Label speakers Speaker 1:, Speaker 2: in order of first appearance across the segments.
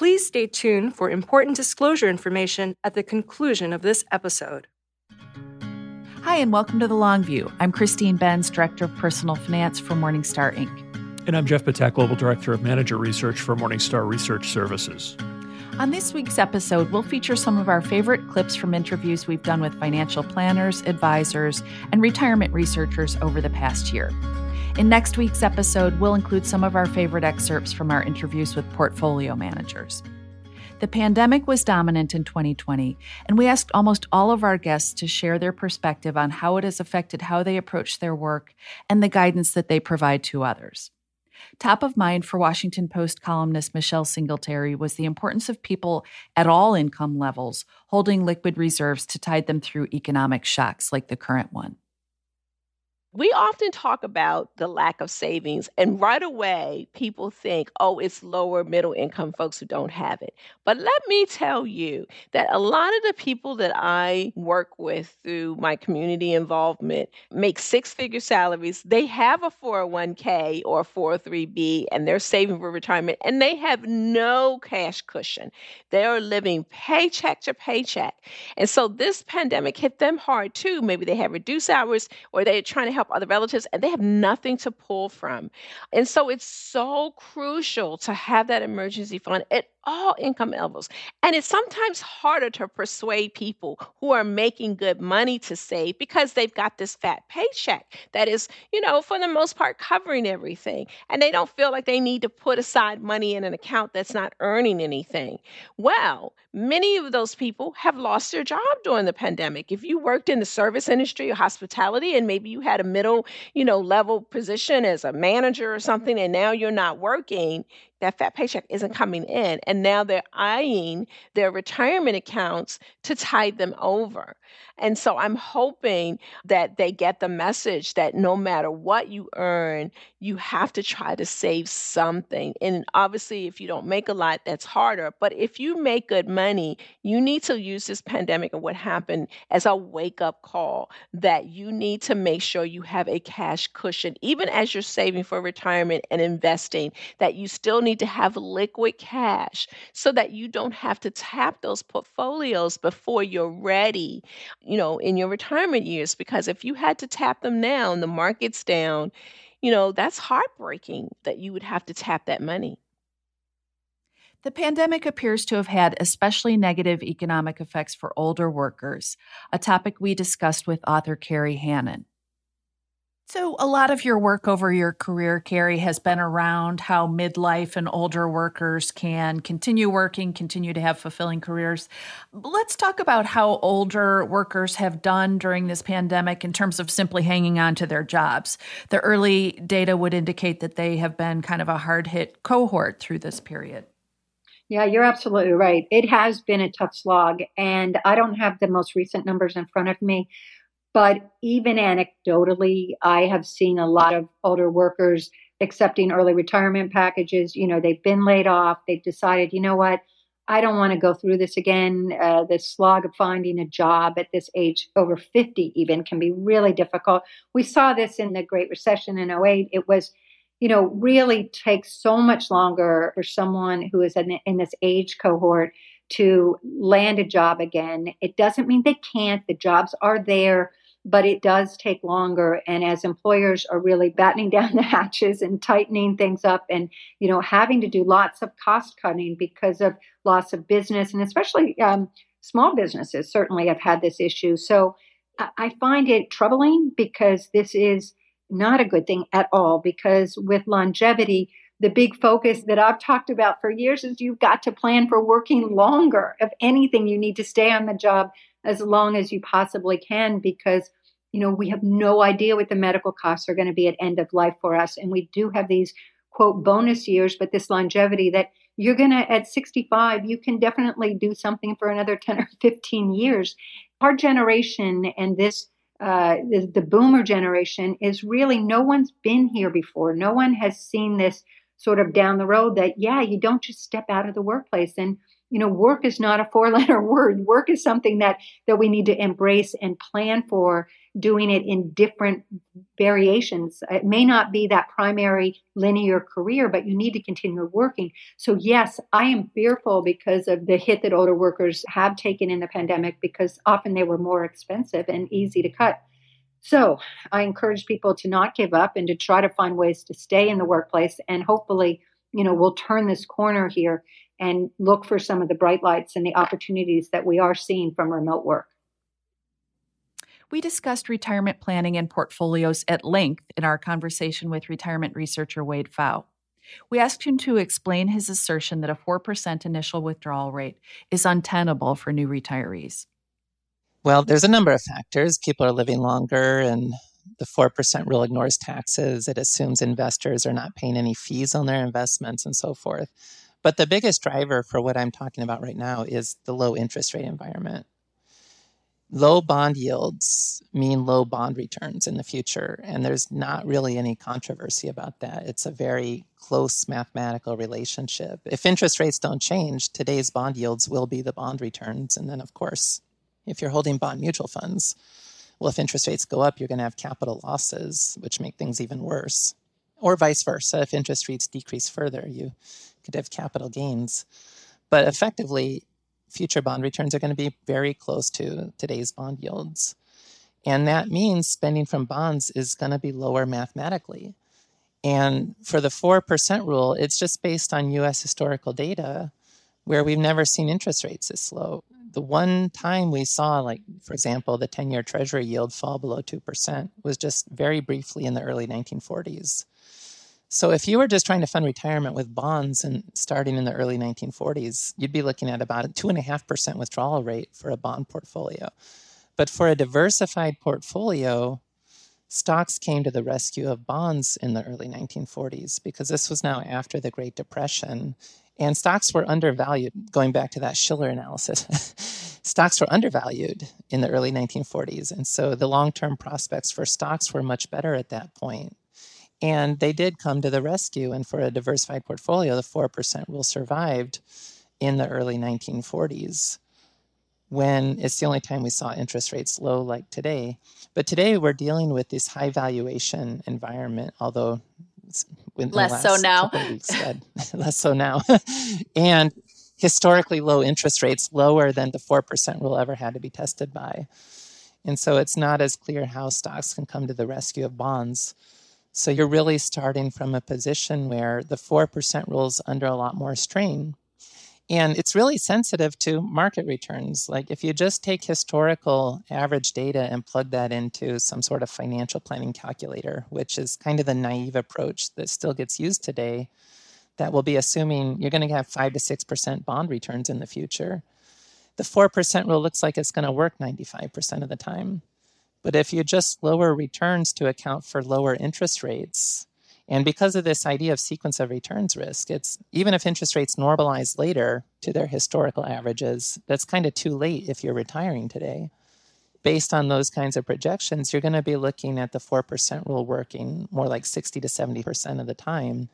Speaker 1: Please stay tuned for important disclosure information at the conclusion of this episode.
Speaker 2: Hi, and welcome to The Long View. I'm Christine Benz, Director of Personal Finance for Morningstar Inc.
Speaker 3: And I'm Jeff Ptak, Global Director of Manager Research for Morningstar Research Services.
Speaker 2: On this week's episode, we'll feature some of our favorite clips from interviews we've done with financial planners, advisors, and retirement researchers over the past year. In next week's episode, we'll include some of our favorite excerpts from our interviews with portfolio managers. The pandemic was dominant in 2020, and we asked almost all of our guests to share their perspective on how it has affected how they approach their work and the guidance that they provide to others. Top of mind for Washington Post columnist Michelle Singletary was the importance of people at all income levels holding liquid reserves to tide them through economic shocks like the current one.
Speaker 4: We often talk about the lack of savings, and right away, people think, oh, it's lower middle income folks who don't have it. But let me tell you that a lot of the people that I work with through my community involvement make six figure salaries. They have a 401k or 403b, and they're saving for retirement, and they have no cash cushion. They are living paycheck to paycheck. And so this pandemic hit them hard too. Maybe they have reduced hours or they're trying to help other relatives and they have nothing to pull from. And so it's so crucial to have that emergency fund at all income levels. And it's sometimes harder to persuade people who are making good money to save because they've got this fat paycheck that is, you know, for the most part covering everything. And they don't feel like they need to put aside money in an account that's not earning anything. Well, many of those people have lost their job during the pandemic. If you worked in the service industry or hospitality and maybe you had a middle, you know, level position as a manager or something and now you're not working, that fat paycheck isn't coming in. And now they're eyeing their retirement accounts to tide them over. And so I'm hoping that they get the message that no matter what you earn, you have to try to save something. And obviously, if you don't make a lot, that's harder. But if you make good money, you need to use this pandemic and what happened as a wake up call that you need to make sure you have a cash cushion, even as you're saving for retirement and investing, that you still need to have liquid cash so that you don't have to tap those portfolios before you're ready you know, in your retirement years. Because if you had to tap them now and the market's down, you know, that's heartbreaking that you would have to tap that money.
Speaker 2: The pandemic appears to have had especially negative economic effects for older workers, a topic we discussed with author Kerry Hannon. So, a lot of your work over your career, Kerry, has been around how midlife and older workers can continue working, continue to have fulfilling careers. Let's talk about how older workers have done during this pandemic in terms of simply hanging on to their jobs. The early data would indicate that they have been kind of a hard hit cohort through this period.
Speaker 5: Yeah, you're absolutely right. It has been a tough slog, and I don't have the most recent numbers in front of me, but even anecdotally, I have seen a lot of older workers accepting early retirement packages. You know, they've been laid off. They've decided, you know what, I don't want to go through this again. Uh, the slog of finding a job at this age, over 50 even, can be really difficult. We saw this in the Great Recession in 08. It was, you know, really takes so much longer for someone who is in, in this age cohort to land a job again. It doesn't mean they can't. The jobs are there but it does take longer and as employers are really battening down the hatches and tightening things up and you know having to do lots of cost cutting because of loss of business and especially um, small businesses certainly have had this issue so i find it troubling because this is not a good thing at all because with longevity the big focus that I've talked about for years is you've got to plan for working longer. If anything, you need to stay on the job as long as you possibly can because you know we have no idea what the medical costs are going to be at end of life for us and we do have these quote bonus years but this longevity that you're going to at 65 you can definitely do something for another 10 or 15 years our generation and this uh, the, the boomer generation is really no one's been here before no one has seen this sort of down the road that, yeah, you don't just step out of the workplace. And, you know, work is not a four letter word. Work is something that, that we need to embrace and plan for doing it in different variations. It may not be that primary linear career, but you need to continue working. So, yes, I am fearful because of the hit that older workers have taken in the pandemic because often they were more expensive and easy to cut. So, I encourage people to not give up and to try to find ways to stay in the workplace and hopefully, you know, we'll turn this corner here and look for some of the bright lights and the opportunities that we are seeing from remote work
Speaker 2: we discussed retirement planning and portfolios at length in our conversation with retirement researcher Wade Pfau. We asked him to explain his assertion that a 4% initial withdrawal rate is untenable for new retirees.
Speaker 6: Well, there's a number of factors. People are living longer, and the 4% rule ignores taxes. It assumes investors are not paying any fees on their investments and so forth. But the biggest driver for what I'm talking about right now is the low interest rate environment low bond yields mean low bond returns in the future. And there's not really any controversy about that. It's a very close mathematical relationship. If interest rates don't change, today's bond yields will be the bond returns. And then, of course, if you're holding bond mutual funds, well, if interest rates go up, you're going to have capital losses, which make things even worse. Or vice versa. If interest rates decrease further, you have capital gains. But effectively, future bond returns are going to be very close to today's bond yields. And that means spending from bonds is going to be lower mathematically. And for the 4% rule, it's just based on US historical data where we've never seen interest rates this low. The one time we saw, like, for example, the 10 year treasury yield fall below 2% was just very briefly in the early 1940s. So if you were just trying to fund retirement with bonds and starting in the early 1940s, you'd be looking at about a 2.5% withdrawal rate for a bond portfolio. But for a diversified portfolio, stocks came to the rescue of bonds in the early 1940s because this was now after the Great Depression. And stocks were undervalued, going back to that Shiller analysis. stocks were undervalued in the early 1940s. And so the long term prospects for stocks were much better at that point. And they did come to the rescue. And for a diversified portfolio, the 4% rule survived in the early 1940s when it's the only time we saw interest rates low like today. But today we're dealing with this high valuation environment, although
Speaker 2: less so now.
Speaker 6: Weeks, less so now. and historically low interest rates, lower than the 4% rule ever had to be tested by. And so it's not as clear how stocks can come to the rescue of bonds so you're really starting from a position where the 4% rule is under a lot more strain. And it's really sensitive to market returns. Like if you just take historical average data and plug that into some sort of financial planning calculator, which is kind of the naive approach that still gets used today, that will be assuming you're going to have 5 to 6% bond returns in the future. The 4% rule looks like it's going to work 95% of the time. But if you just lower returns to account for lower interest rates, and because of this idea of sequence of returns risk, it's even if interest rates normalize later to their historical averages, that's kind of too late if you're retiring today. Based on those kinds of projections, you're going to be looking at the 4% rule working more like 60 to 70% of the time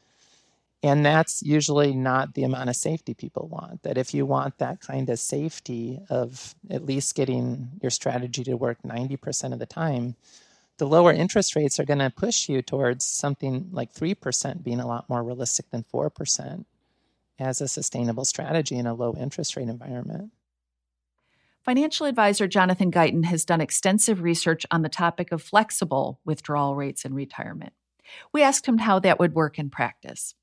Speaker 6: and that's usually not the amount of safety people want. That if you want that kind of safety of at least getting your strategy to work 90% of the time, the lower interest rates are going to push you towards something like 3% being a lot more realistic than 4% as a sustainable strategy in a low interest rate environment.
Speaker 2: Financial advisor Jonathan Guyton has done extensive research on the topic of flexible withdrawal rates in retirement. We asked him how that would work in practice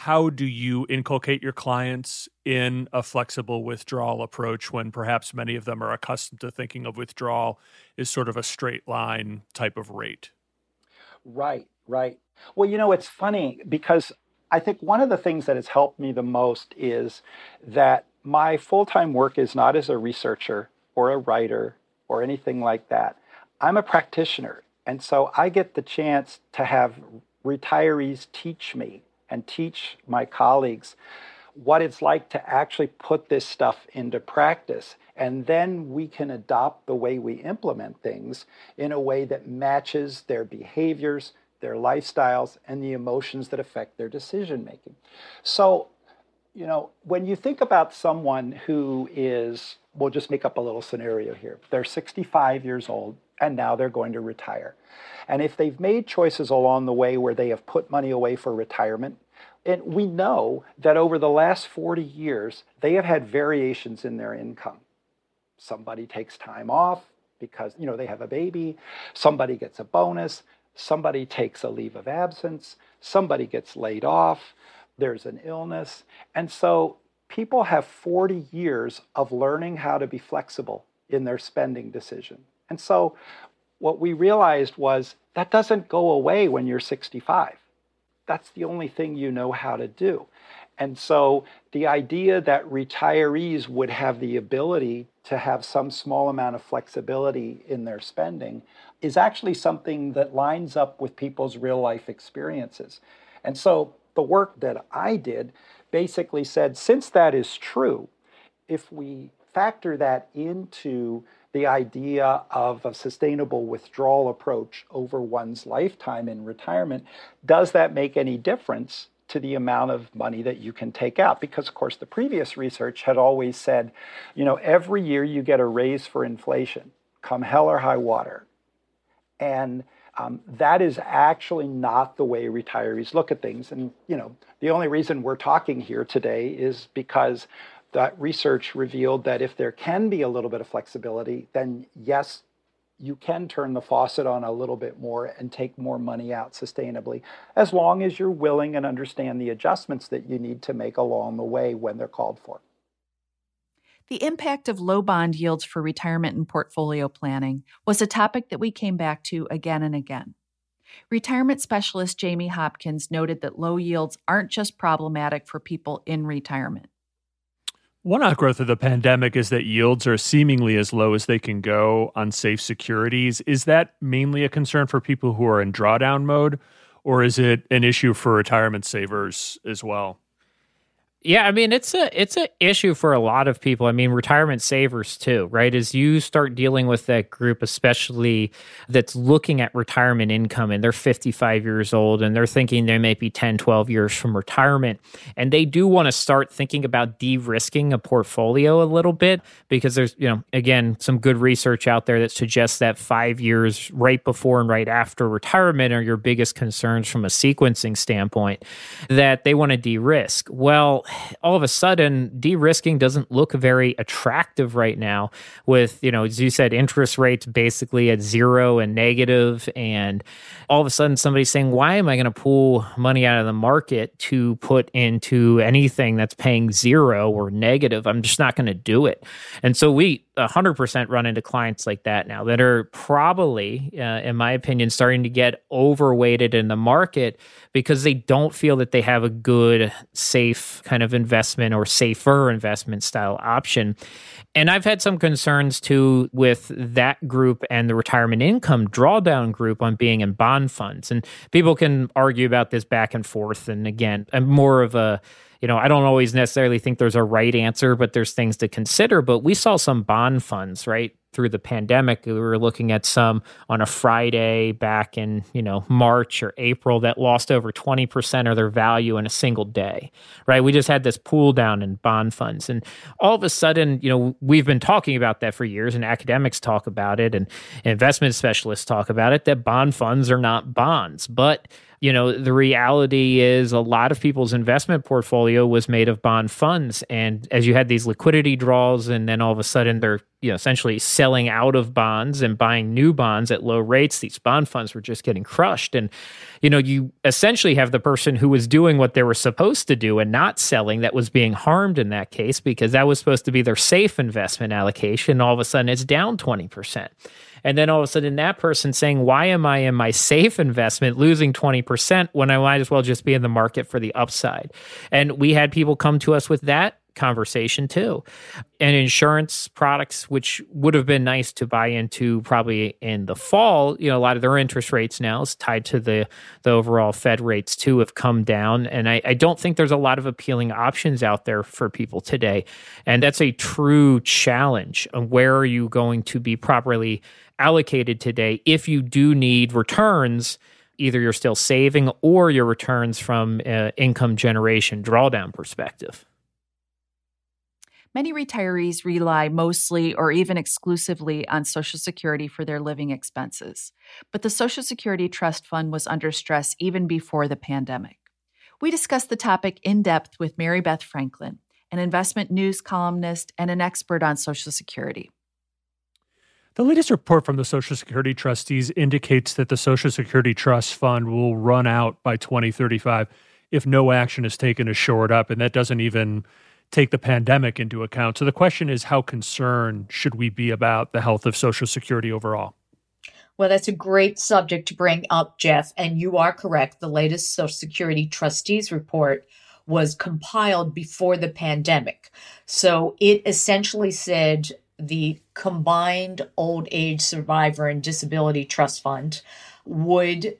Speaker 3: how do you inculcate your clients in a flexible withdrawal approach when perhaps many of them are accustomed to thinking of withdrawal as sort of a straight line type of rate?
Speaker 7: Right, right. Well, you know, it's funny because I think one of the things that has helped me the most is that my full time work is not as a researcher or a writer or anything like that. I'm a practitioner. And so I get the chance to have retirees teach me and teach my colleagues what it's like to actually put this stuff into practice. And then we can adopt the way we implement things in a way that matches their behaviors, their lifestyles, and the emotions that affect their decision making. So, you know, when you think about someone who is, we'll just make up a little scenario here. They're 65 years old and now they're going to retire. And if they've made choices along the way where they have put money away for retirement, and we know that over the last 40 years, they have had variations in their income. Somebody takes time off because, you know, they have a baby. Somebody gets a bonus. Somebody takes a leave of absence. Somebody gets laid off. There's an illness. And so people have 40 years of learning how to be flexible in their spending decision. And so what we realized was that doesn't go away when you're 65 that's the only thing you know how to do. And so the idea that retirees would have the ability to have some small amount of flexibility in their spending is actually something that lines up with people's real life experiences. And so the work that I did basically said since that is true, if we factor that into the idea of a sustainable withdrawal approach over one's lifetime in retirement, does that make any difference to the amount of money that you can take out? Because, of course, the previous research had always said, you know, every year you get a raise for inflation, come hell or high water. And um, that is actually not the way retirees look at things. And, you know, the only reason we're talking here today is because that research revealed that if there can be a little bit of flexibility, then yes, you can turn the faucet on a little bit more and take more money out sustainably, as long as you're willing and understand the adjustments that you need to make along the way when they're called for.
Speaker 2: The impact of low bond yields for retirement and portfolio planning was a topic that we came back to again and again. Retirement specialist Jamie Hopkins noted that low yields aren't just problematic for people in retirement.
Speaker 3: One outgrowth of the pandemic is that yields are seemingly as low as they can go on safe securities. Is that mainly a concern for people who are in drawdown mode, or is it an issue for retirement savers as well?
Speaker 8: Yeah, I mean it's a it's an issue for a lot of people. I mean retirement savers too, right? As you start dealing with that group especially that's looking at retirement income and they're 55 years old and they're thinking they may be 10, 12 years from retirement and they do want to start thinking about de-risking a portfolio a little bit because there's, you know, again, some good research out there that suggests that 5 years right before and right after retirement are your biggest concerns from a sequencing standpoint that they want to de-risk. Well, all of a sudden de-risking doesn't look very attractive right now with you know as you said interest rates basically at zero and negative and all of a sudden somebody's saying why am i going to pull money out of the market to put into anything that's paying zero or negative? I'm just not going to do it. And so we 100% run into clients like that now that are probably, uh, in my opinion, starting to get overweighted in the market because they don't feel that they have a good, safe kind of investment or safer investment style option. And I've had some concerns too with that group and the retirement income drawdown group on being in bond funds. And people can argue about this back and forth. And again, I'm more of a you know, I don't always necessarily think there's a right answer, but there's things to consider. But we saw some bond funds, right? Through the pandemic, we were looking at some on a Friday back in, you know, March or April that lost over 20% of their value in a single day, right? We just had this pool down in bond funds. And all of a sudden, you know, we've been talking about that for years and academics talk about it and investment specialists talk about it that bond funds are not bonds. But you know, the reality is a lot of people's investment portfolio was made of bond funds. And as you had these liquidity draws, and then all of a sudden they're, you know, essentially selling out of bonds and buying new bonds at low rates, these bond funds were just getting crushed. And, you know, you essentially have the person who was doing what they were supposed to do and not selling that was being harmed in that case because that was supposed to be their safe investment allocation. All of a sudden it's down 20%. And then all of a sudden, that person saying, Why am I in my safe investment losing 20% when I might as well just be in the market for the upside? And we had people come to us with that conversation too. And insurance products, which would have been nice to buy into probably in the fall, you know, a lot of their interest rates now is tied to the the overall Fed rates too have come down. And I, I don't think there's a lot of appealing options out there for people today. And that's a true challenge. Where are you going to be properly allocated today if you do need returns either you're still saving or your returns from uh, income generation drawdown perspective.
Speaker 2: Many retirees rely mostly or even exclusively on Social Security for their living expenses. But the Social Security Trust Fund was under stress even before the pandemic. We discussed the topic in depth with Mary Beth Franklin, an investment news columnist and an expert on Social Security.
Speaker 3: The latest report from the Social Security trustees indicates that the Social Security Trust Fund will run out by 2035 if no action is taken to shore it up. And that doesn't even take the pandemic into account. So the question is how concerned should we be about the health of Social Security overall?
Speaker 9: Well, that's a great subject to bring up, Jeff. And you are correct. The latest Social Security trustees report was compiled before the pandemic. So it essentially said the combined old age survivor and disability trust fund would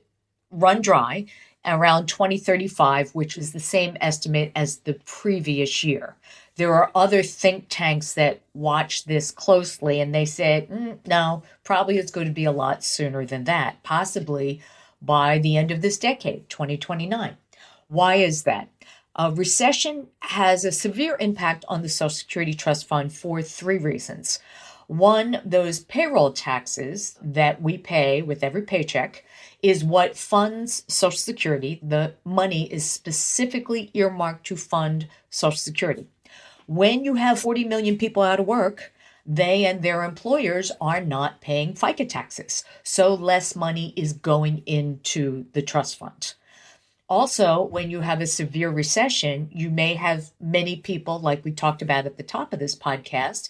Speaker 9: run dry around 2035, which is the same estimate as the previous year. There are other think tanks that watch this closely, and they said, mm, no, probably it's going to be a lot sooner than that, possibly by the end of this decade, 2029. Why is that? A recession has a severe impact on the Social Security Trust Fund for three reasons. One, those payroll taxes that we pay with every paycheck is what funds Social Security. The money is specifically earmarked to fund Social Security. When you have 40 million people out of work, they and their employers are not paying FICA taxes. So less money is going into the trust fund. Also, when you have a severe recession, you may have many people, like we talked about at the top of this podcast,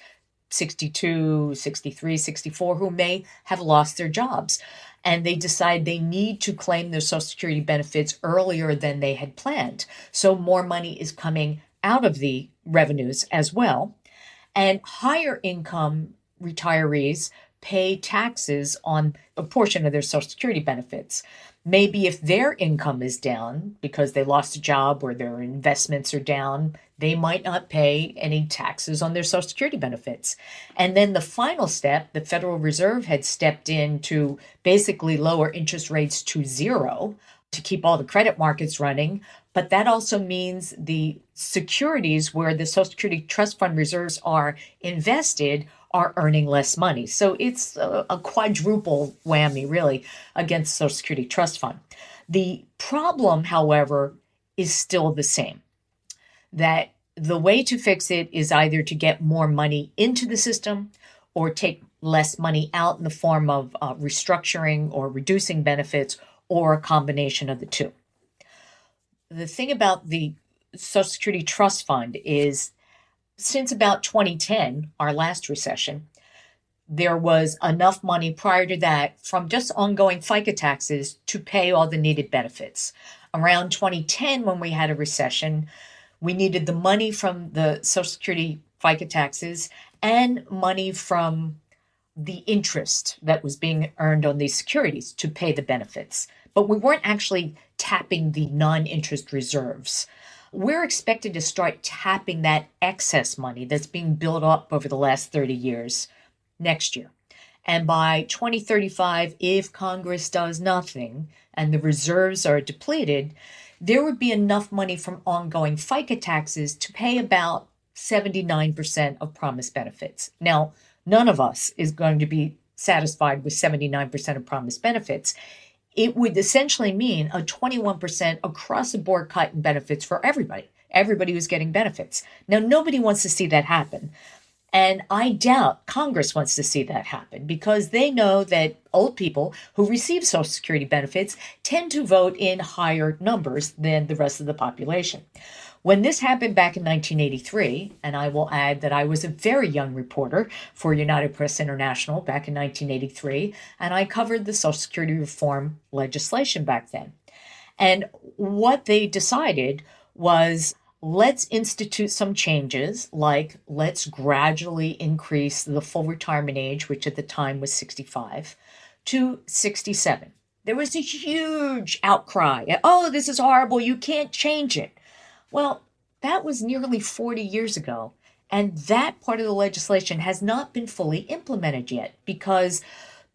Speaker 9: 62, 63, 64, who may have lost their jobs. And they decide they need to claim their Social Security benefits earlier than they had planned. So more money is coming out of the revenues as well. And higher income retirees pay taxes on a portion of their Social Security benefits. Maybe if their income is down because they lost a job or their investments are down, they might not pay any taxes on their Social Security benefits. And then the final step, the Federal Reserve had stepped in to basically lower interest rates to zero to keep all the credit markets running. But that also means the securities where the Social Security Trust Fund reserves are invested are earning less money. So it's a, a quadruple whammy, really, against Social Security Trust Fund. The problem, however, is still the same that the way to fix it is either to get more money into the system or take less money out in the form of uh, restructuring or reducing benefits or a combination of the two. The thing about the Social Security Trust Fund is since about 2010, our last recession, there was enough money prior to that from just ongoing FICA taxes to pay all the needed benefits. Around 2010, when we had a recession, we needed the money from the Social Security FICA taxes and money from the interest that was being earned on these securities to pay the benefits. But we weren't actually tapping the non interest reserves we're expected to start tapping that excess money that's being built up over the last 30 years next year. And by 2035, if Congress does nothing and the reserves are depleted, there would be enough money from ongoing FICA taxes to pay about 79% of promised benefits. Now, none of us is going to be satisfied with 79% of promised benefits it would essentially mean a 21% across the board cut in benefits for everybody. Everybody who's getting benefits. Now, nobody wants to see that happen. And I doubt Congress wants to see that happen because they know that old people who receive Social Security benefits tend to vote in higher numbers than the rest of the population. When this happened back in 1983, and I will add that I was a very young reporter for United Press International back in 1983, and I covered the Social Security reform legislation back then. And what they decided was let's institute some changes, like let's gradually increase the full retirement age, which at the time was 65, to 67. There was a huge outcry. Oh, this is horrible. You can't change it. Well, that was nearly 40 years ago. And that part of the legislation has not been fully implemented yet because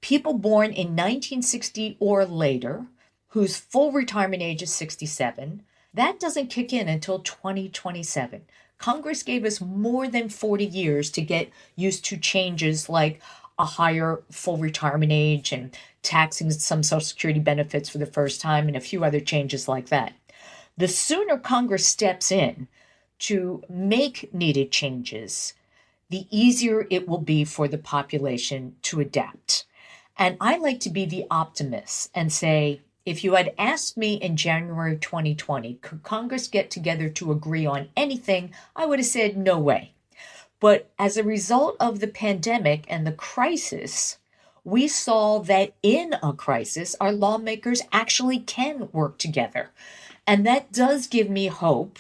Speaker 9: people born in 1960 or later whose full retirement age is 67, that doesn't kick in until 2027. Congress gave us more than 40 years to get used to changes like a higher full retirement age and taxing some Social Security benefits for the first time and a few other changes like that. The sooner Congress steps in to make needed changes, the easier it will be for the population to adapt. And I like to be the optimist and say, if you had asked me in January 2020, could Congress get together to agree on anything? I would have said, no way. But as a result of the pandemic and the crisis, we saw that in a crisis, our lawmakers actually can work together. And that does give me hope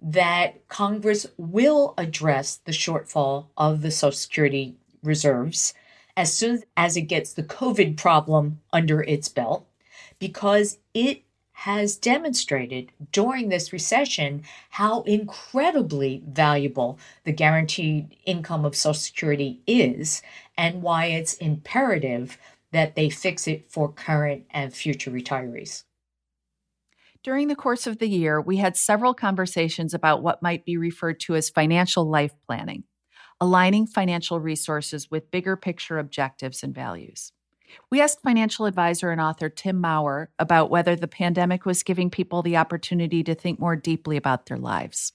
Speaker 9: that Congress will address the shortfall of the Social Security reserves as soon as it gets the COVID problem under its belt, because it has demonstrated during this recession how incredibly valuable the guaranteed income of Social Security is and why it's imperative that they fix it for current and future retirees.
Speaker 2: During the course of the year, we had several conversations about what might be referred to as financial life planning, aligning financial resources with bigger picture objectives and values. We asked financial advisor and author Tim Maurer about whether the pandemic was giving people the opportunity to think more deeply about their lives.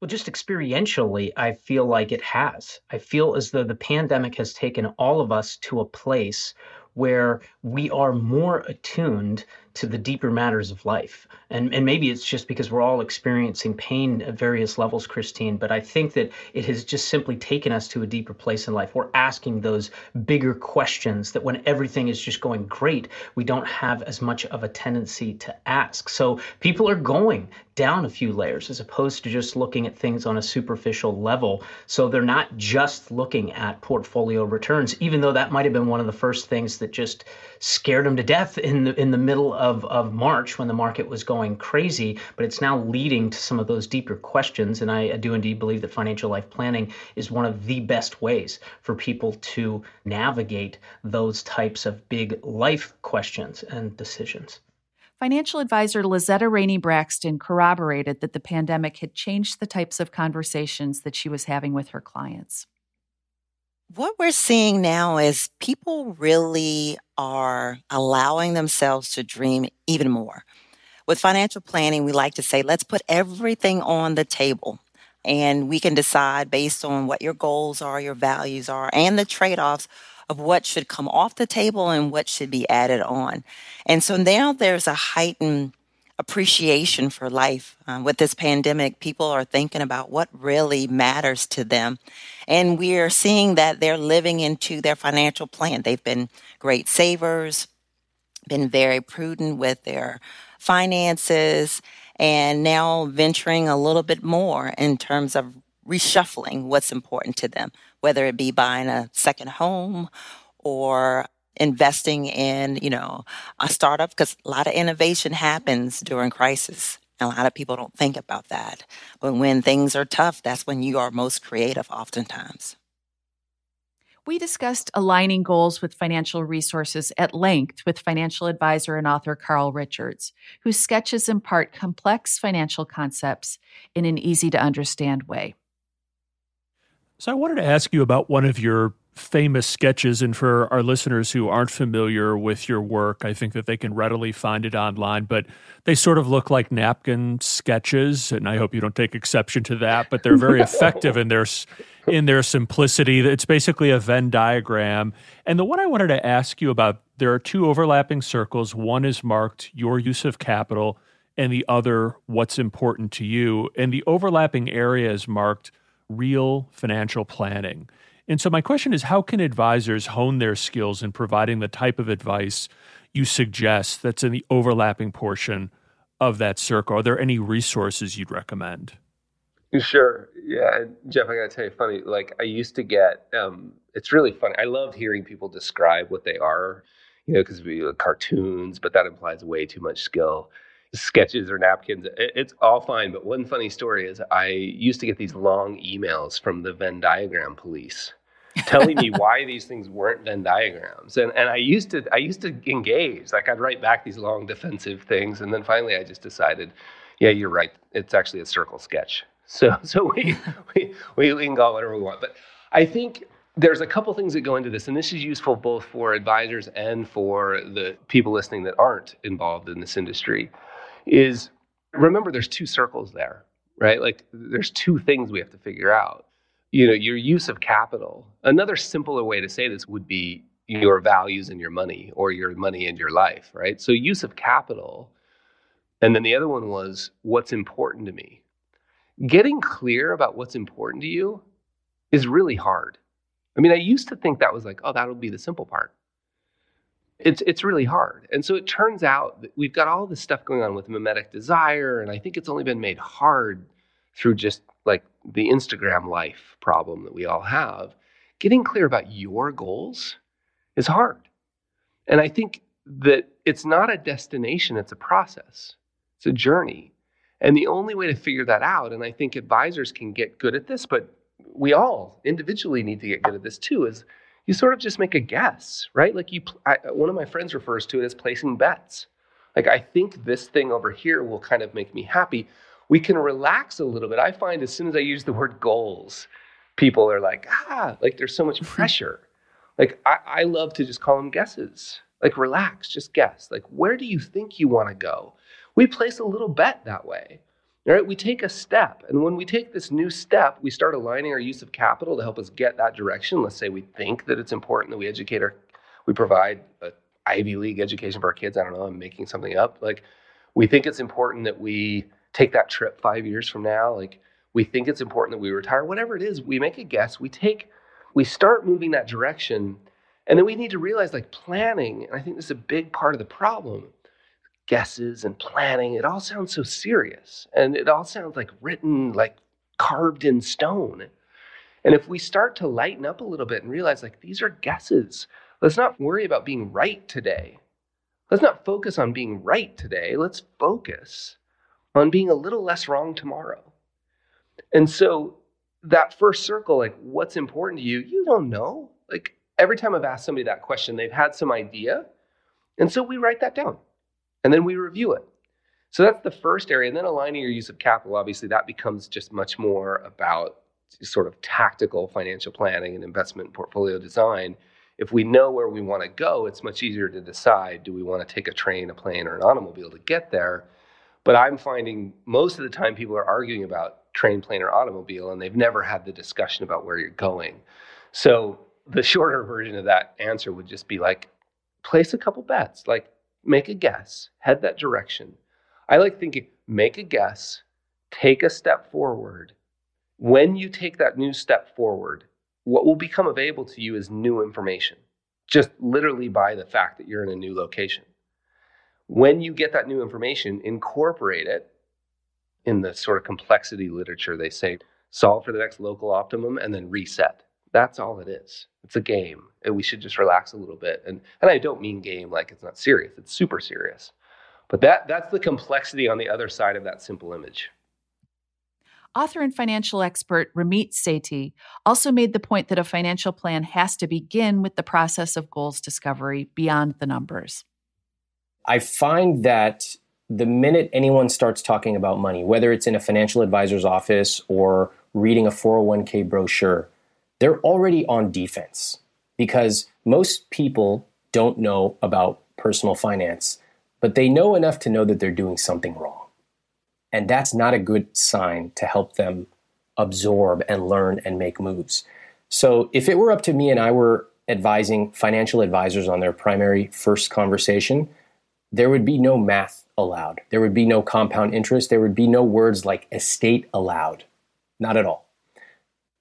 Speaker 10: Well, just experientially, I feel like it has. I feel as though the pandemic has taken all of us to a place where we are more attuned to the deeper matters of life. And, and maybe it's just because we're all experiencing pain at various levels, Christine, but I think that it has just simply taken us to a deeper place in life. We're asking those bigger questions that when everything is just going great, we don't have as much of a tendency to ask. So people are going down a few layers as opposed to just looking at things on a superficial level. So they're not just looking at portfolio returns, even though that might have been one of the first things that just scared them to death in the in the middle of, of March when the market was going crazy. But it's now leading to some of those deeper questions. And I, I do indeed believe that financial life planning is one of the best ways for people to navigate those types of big life questions and decisions.
Speaker 2: Financial advisor Lazetta Rainey Braxton corroborated that the pandemic had changed the types of conversations that she was having with her clients.
Speaker 11: What we're seeing now is people really are allowing themselves to dream even more. With financial planning, we like to say, let's put everything on the table and we can decide based on what your goals are, your values are, and the trade offs of what should come off the table and what should be added on. And so now there's a heightened appreciation for life. Uh, with this pandemic, people are thinking about what really matters to them. And we're seeing that they're living into their financial plan. They've been great savers, been very prudent with their finances, and now venturing a little bit more in terms of reshuffling what's important to them, whether it be buying a second home or investing in, you know, a startup because a lot of innovation happens during crisis. And a lot of people don't think about that. But when things are tough, that's when you are most creative oftentimes.
Speaker 2: We discussed aligning goals with financial resources at length with financial advisor and author Carl Richards, whose sketches impart complex financial concepts in an easy to understand way.
Speaker 3: So I wanted to ask you about one of your famous sketches. And for our listeners who aren't familiar with your work, I think that they can readily find it online. But they sort of look like napkin sketches, and I hope you don't take exception to that. But they're very effective in their in their simplicity. It's basically a Venn diagram. And the one I wanted to ask you about, there are two overlapping circles. One is marked your use of capital, and the other what's important to you. And the overlapping area is marked real financial planning. And so, my question is how can advisors hone their skills in providing the type of advice you suggest that's in the overlapping portion of that circle? Are there any resources you'd recommend?
Speaker 12: Sure. Yeah. Jeff, I got to tell you, funny, like I used to get, um, it's really funny. I love hearing people describe what they are, you know, because we have cartoons, but that implies way too much skill sketches or napkins. It's all fine. But one funny story is I used to get these long emails from the Venn diagram police. telling me why these things weren't Venn diagrams. And and I used to I used to engage. Like I'd write back these long defensive things, and then finally I just decided, yeah, you're right. It's actually a circle sketch. So so we we, we can call whatever we want. But I think there's a couple things that go into this, and this is useful both for advisors and for the people listening that aren't involved in this industry. Is remember there's two circles there, right? Like there's two things we have to figure out. You know, your use of capital. Another simpler way to say this would be your values and your money, or your money and your life, right? So use of capital. And then the other one was what's important to me. Getting clear about what's important to you is really hard I mean, I used to think that was like, oh, that'll be the simple part. It's it's really hard. And so it turns out that we've got all this stuff going on with mimetic desire, and I think it's only been made hard through just like the Instagram life problem that we all have. Getting clear about your goals is hard. And I think that it's not a destination, it's a process. It's a journey. And the only way to figure that out, and I think advisors can get good at this, but we all individually need to get good at this too is you sort of just make a guess right? Like you I, one of my friends refers to it as placing bets. Like i think this thing over here will kind of make me happy. We can relax a little bit. I find as soon as i use the word goals people are like ah like there's so much pressure. Like I, I love to just call them guesses. Like relax just guess. Like where do you think you want to go? We place a little bet that way all right, we take a step. And when we take this new step, we start aligning our use of capital to help us get that direction. Let's say we think that it's important that we educate our, we provide an Ivy League education for our kids. I don't know, I'm making something up. Like, we think it's important that we take that trip five years from now. Like, we think it's important that we retire. Whatever it is, we make a guess. We take, we start moving that direction. And then we need to realize, like, planning, and I think this is a big part of the problem guesses and planning. It all sounds so serious and it all sounds like written, like carved in stone. And if we start to lighten up a little bit and realize, like, these are guesses, let's not worry about being right today. Let's not focus on being right today. Let's focus on being a little less wrong tomorrow. And so, that first circle, like, what's important to you? You don't know. Like, every time I've asked somebody that question, they've had some idea. And so we write that down and then we review it. So that's the first area. And then aligning your use of capital, obviously, that becomes just much more about sort of tactical financial planning and investment portfolio design. If we know where we want to go, it's much easier to decide do we want to take a train, a plane, or an automobile to get there. But I'm finding most of the time people are arguing about train, plane, or automobile, and they've never had the discussion about where you're going. So the shorter version of that answer would just be like, place a couple bets. Like, make a guess, head that direction. I like thinking, make a guess, take a step forward. When you take that new step forward, what will become available to you is new information, just literally by the fact that you're in a new location. When you get that new information, incorporate it in the sort of complexity literature. They say solve for the next local optimum and then reset. That's all it is. It's a game. And we should just relax a little bit. And and I don't mean game like it's not serious. It's super serious. But that that's the complexity on the other side of that simple image.
Speaker 2: Author and financial expert Ramit Sethi also made the point that a financial plan has to begin with the process of goals discovery beyond the numbers.
Speaker 13: I find that the minute anyone starts talking about money, whether it's in a financial advisor's office or reading a 401k brochure, they're already on defense because most people don't know about personal finance, but they know enough to know that they're doing something wrong. And that's not a good sign to help them absorb and learn and make moves. So if it were up to me and I were advising financial advisors on their primary first conversation, there would be no math allowed. There would be no compound interest. There would be no words like estate allowed. Not at all.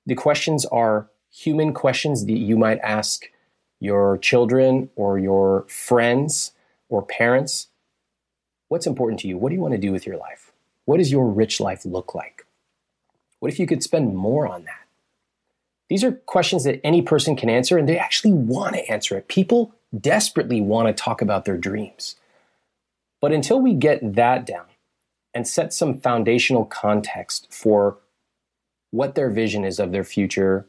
Speaker 13: The questions are human questions that you might ask your children or your friends or parents. What's important to you? What do you want to do with your life? What does your rich life look like? What if you could spend more on that? These are questions that any person can answer, and they actually want to answer it. People desperately want to talk about their dreams. But until we get that down and set some foundational context for what their vision is of their future,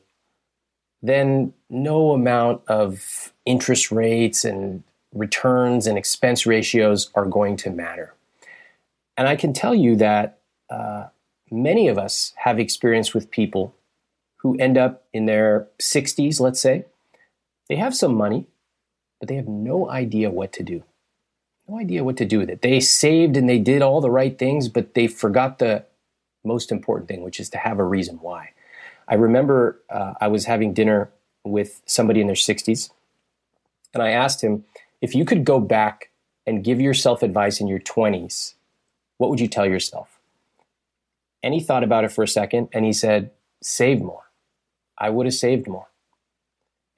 Speaker 13: then no amount of interest rates and returns and expense ratios are going to matter. And I can tell you that uh, many of us have experience with people who end up in their 60s, let's say. They have some money, but they have no idea what to do. No idea what to do with it. They saved and they did all the right things, but they forgot the most important thing, which is to have a reason why. I remember uh, I was having dinner with somebody in their 60s, and I asked him, if you could go back and give yourself advice in your 20s, what would you tell yourself? And he thought about it for a second and he said, save more. I would have saved more.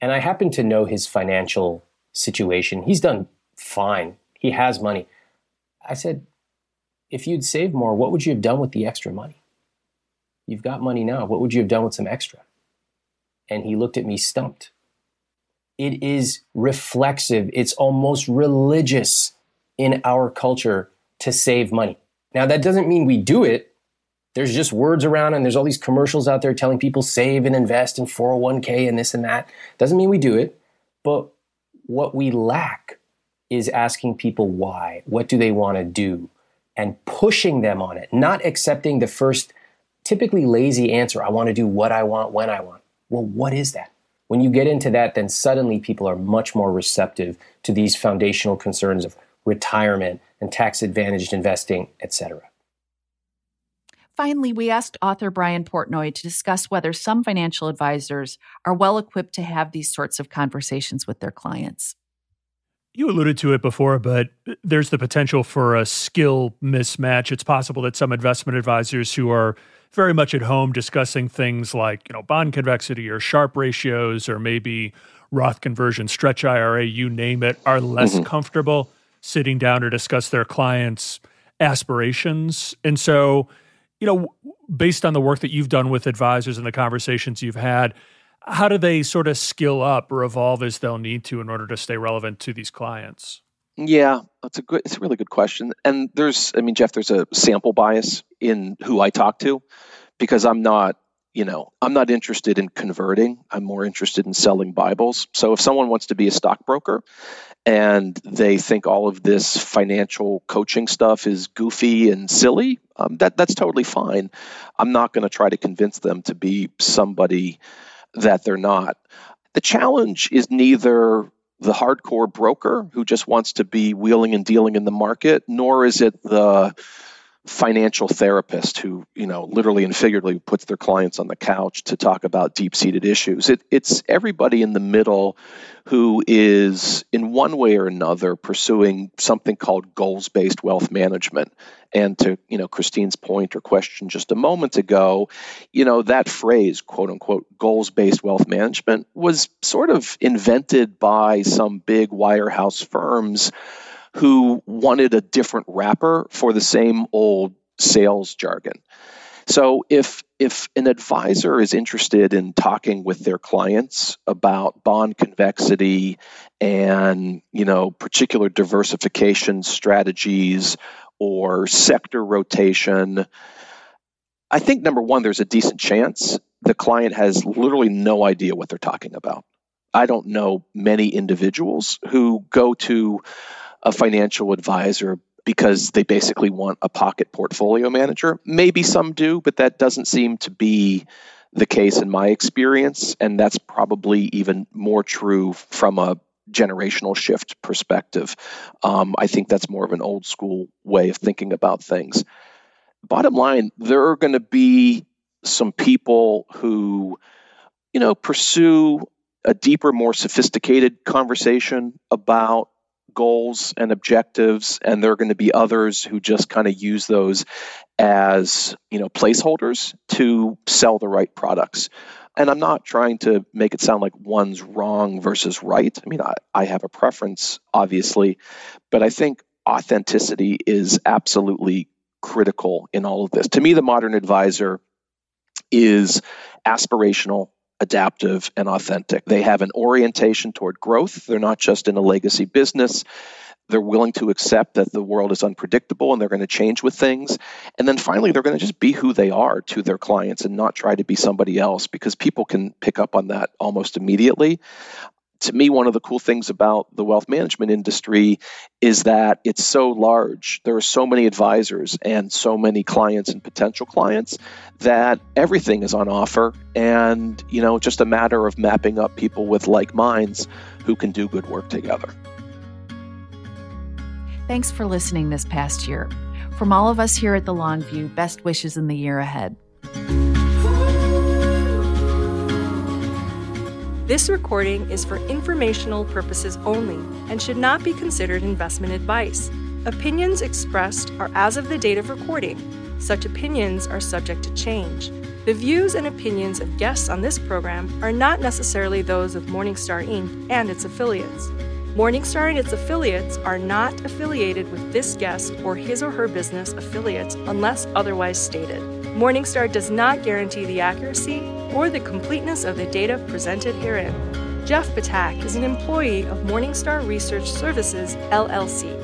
Speaker 13: And I happen to know his financial situation. He's done fine, he has money. I said, if you'd saved more, what would you have done with the extra money? You've got money now. What would you have done with some extra? And he looked at me stumped. It is reflexive, it's almost religious in our culture to save money. Now, that doesn't mean we do it. There's just words around, and there's all these commercials out there telling people save and invest in 401k and this and that. Doesn't mean we do it. But what we lack is asking people why. What do they want to do? And pushing them on it, not accepting the first typically lazy answer I want to do what I want when I want. Well, what is that? When you get into that, then suddenly people are much more receptive to these foundational concerns of retirement and tax advantaged investing, etc.
Speaker 2: Finally, we asked author Brian Portnoy to discuss whether some financial advisors are well equipped to have these sorts of conversations with their clients.
Speaker 3: You alluded to it before, but there's the potential for a skill mismatch. It's possible that some investment advisors who are very much at home discussing things like, you know, bond convexity or Sharpe ratios or maybe Roth conversion, stretch IRA, you name it, are less mm-hmm. comfortable sitting down to discuss their clients' aspirations. And so, you know, based on the work that you've done with advisors and the conversations you've had, how do they sort of skill up or evolve as they'll need to in order to stay relevant to these clients?
Speaker 14: Yeah, that's a good. It's a really good question. And there's, I mean, Jeff, there's a sample bias in who I talk to, because I'm not you know, I'm not interested in converting. I'm more interested in selling Bibles. So if someone wants to be a stockbroker and they think all of this financial coaching stuff is goofy and silly, um, that that's totally fine. I'm not going to try to convince them to be somebody that they're not. The challenge is neither the hardcore broker who just wants to be wheeling and dealing in the market, nor is it the financial therapist who, you know, literally and figuratively puts their clients on the couch to talk about deep seated issues. It, it's everybody in the middle who is, in one way or another, pursuing something called goals based wealth management. And to, you know, Christine's point or question just a moment ago, you know, that phrase, quote unquote, goals based wealth management was sort of invented by some big wirehouse firms who wanted a different wrapper for the same old sales jargon. So if if an advisor is interested in talking with their clients about bond convexity and you know particular diversification strategies or sector rotation, I think number one there's a decent chance the client has literally no idea what they're talking about. I don't know many individuals who go to a financial advisor because they basically want a pocket portfolio manager. Maybe some do, but that doesn't seem to be the case in my experience. And that's probably even more true from a generational shift perspective. Um, I think that's more of an old school way of thinking about things. Bottom line, there are going to be some people who, you know, pursue a deeper, more sophisticated conversation about goals and objectives and there are going to be others who just kind of use those as you know placeholders to sell the right products. And i'm not trying to make it sound like one's wrong versus right. I mean i, I have a preference obviously but i think authenticity is absolutely critical in all of this. To me the modern advisor is aspirational adaptive, and authentic. They have an orientation toward growth. They're not just in a legacy business. they're willing to accept that the world is unpredictable and they're going to change with things. And then finally, they're going to just be who they are to their clients and not try to be somebody else because people can pick up on that almost immediately to me, one of the cool things about the wealth management industry is that it's so large. There are so many advisors and so many clients and potential clients that everything is on offer. And, you know, just a matter of mapping up people with like minds who can do good work together.
Speaker 2: Thanks for listening this past year. From all of us here at The Long View, best wishes in the year ahead.
Speaker 1: This recording is for informational purposes only and should not be considered investment advice. Opinions expressed are as of the date of recording. Such opinions are subject to change. The views and opinions of guests on this program are not necessarily those of Morningstar Inc. and its affiliates. Morningstar and its affiliates are not affiliated with this guest or his or her business affiliates unless otherwise stated. Morningstar does not guarantee the accuracy or the completeness of the data presented herein. Jeff Ptak is an employee of Morningstar Research Services, LLC.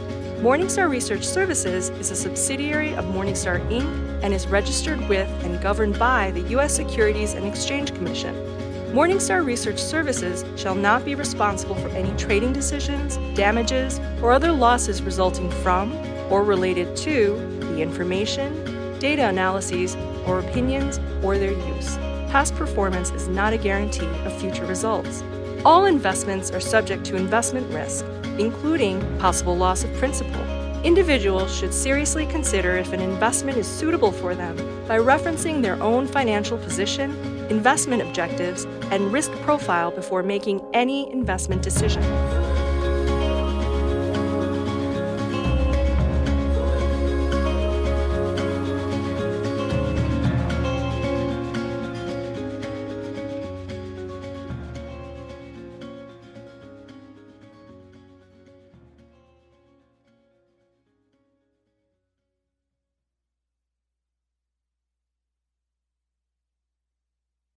Speaker 1: Morningstar Research Services is a subsidiary of Morningstar Inc. and is registered with and governed by the U.S. Securities and Exchange Commission. Morningstar Research Services shall not be responsible for any trading decisions, damages, or other losses resulting from or related to the information, data analyses, or opinions or their use past performance is not a guarantee of future results. All investments are subject to investment risk, including possible loss of principal. Individuals should seriously consider if an investment is suitable for them by referencing their own financial position, investment objectives, and risk profile before making any investment decision.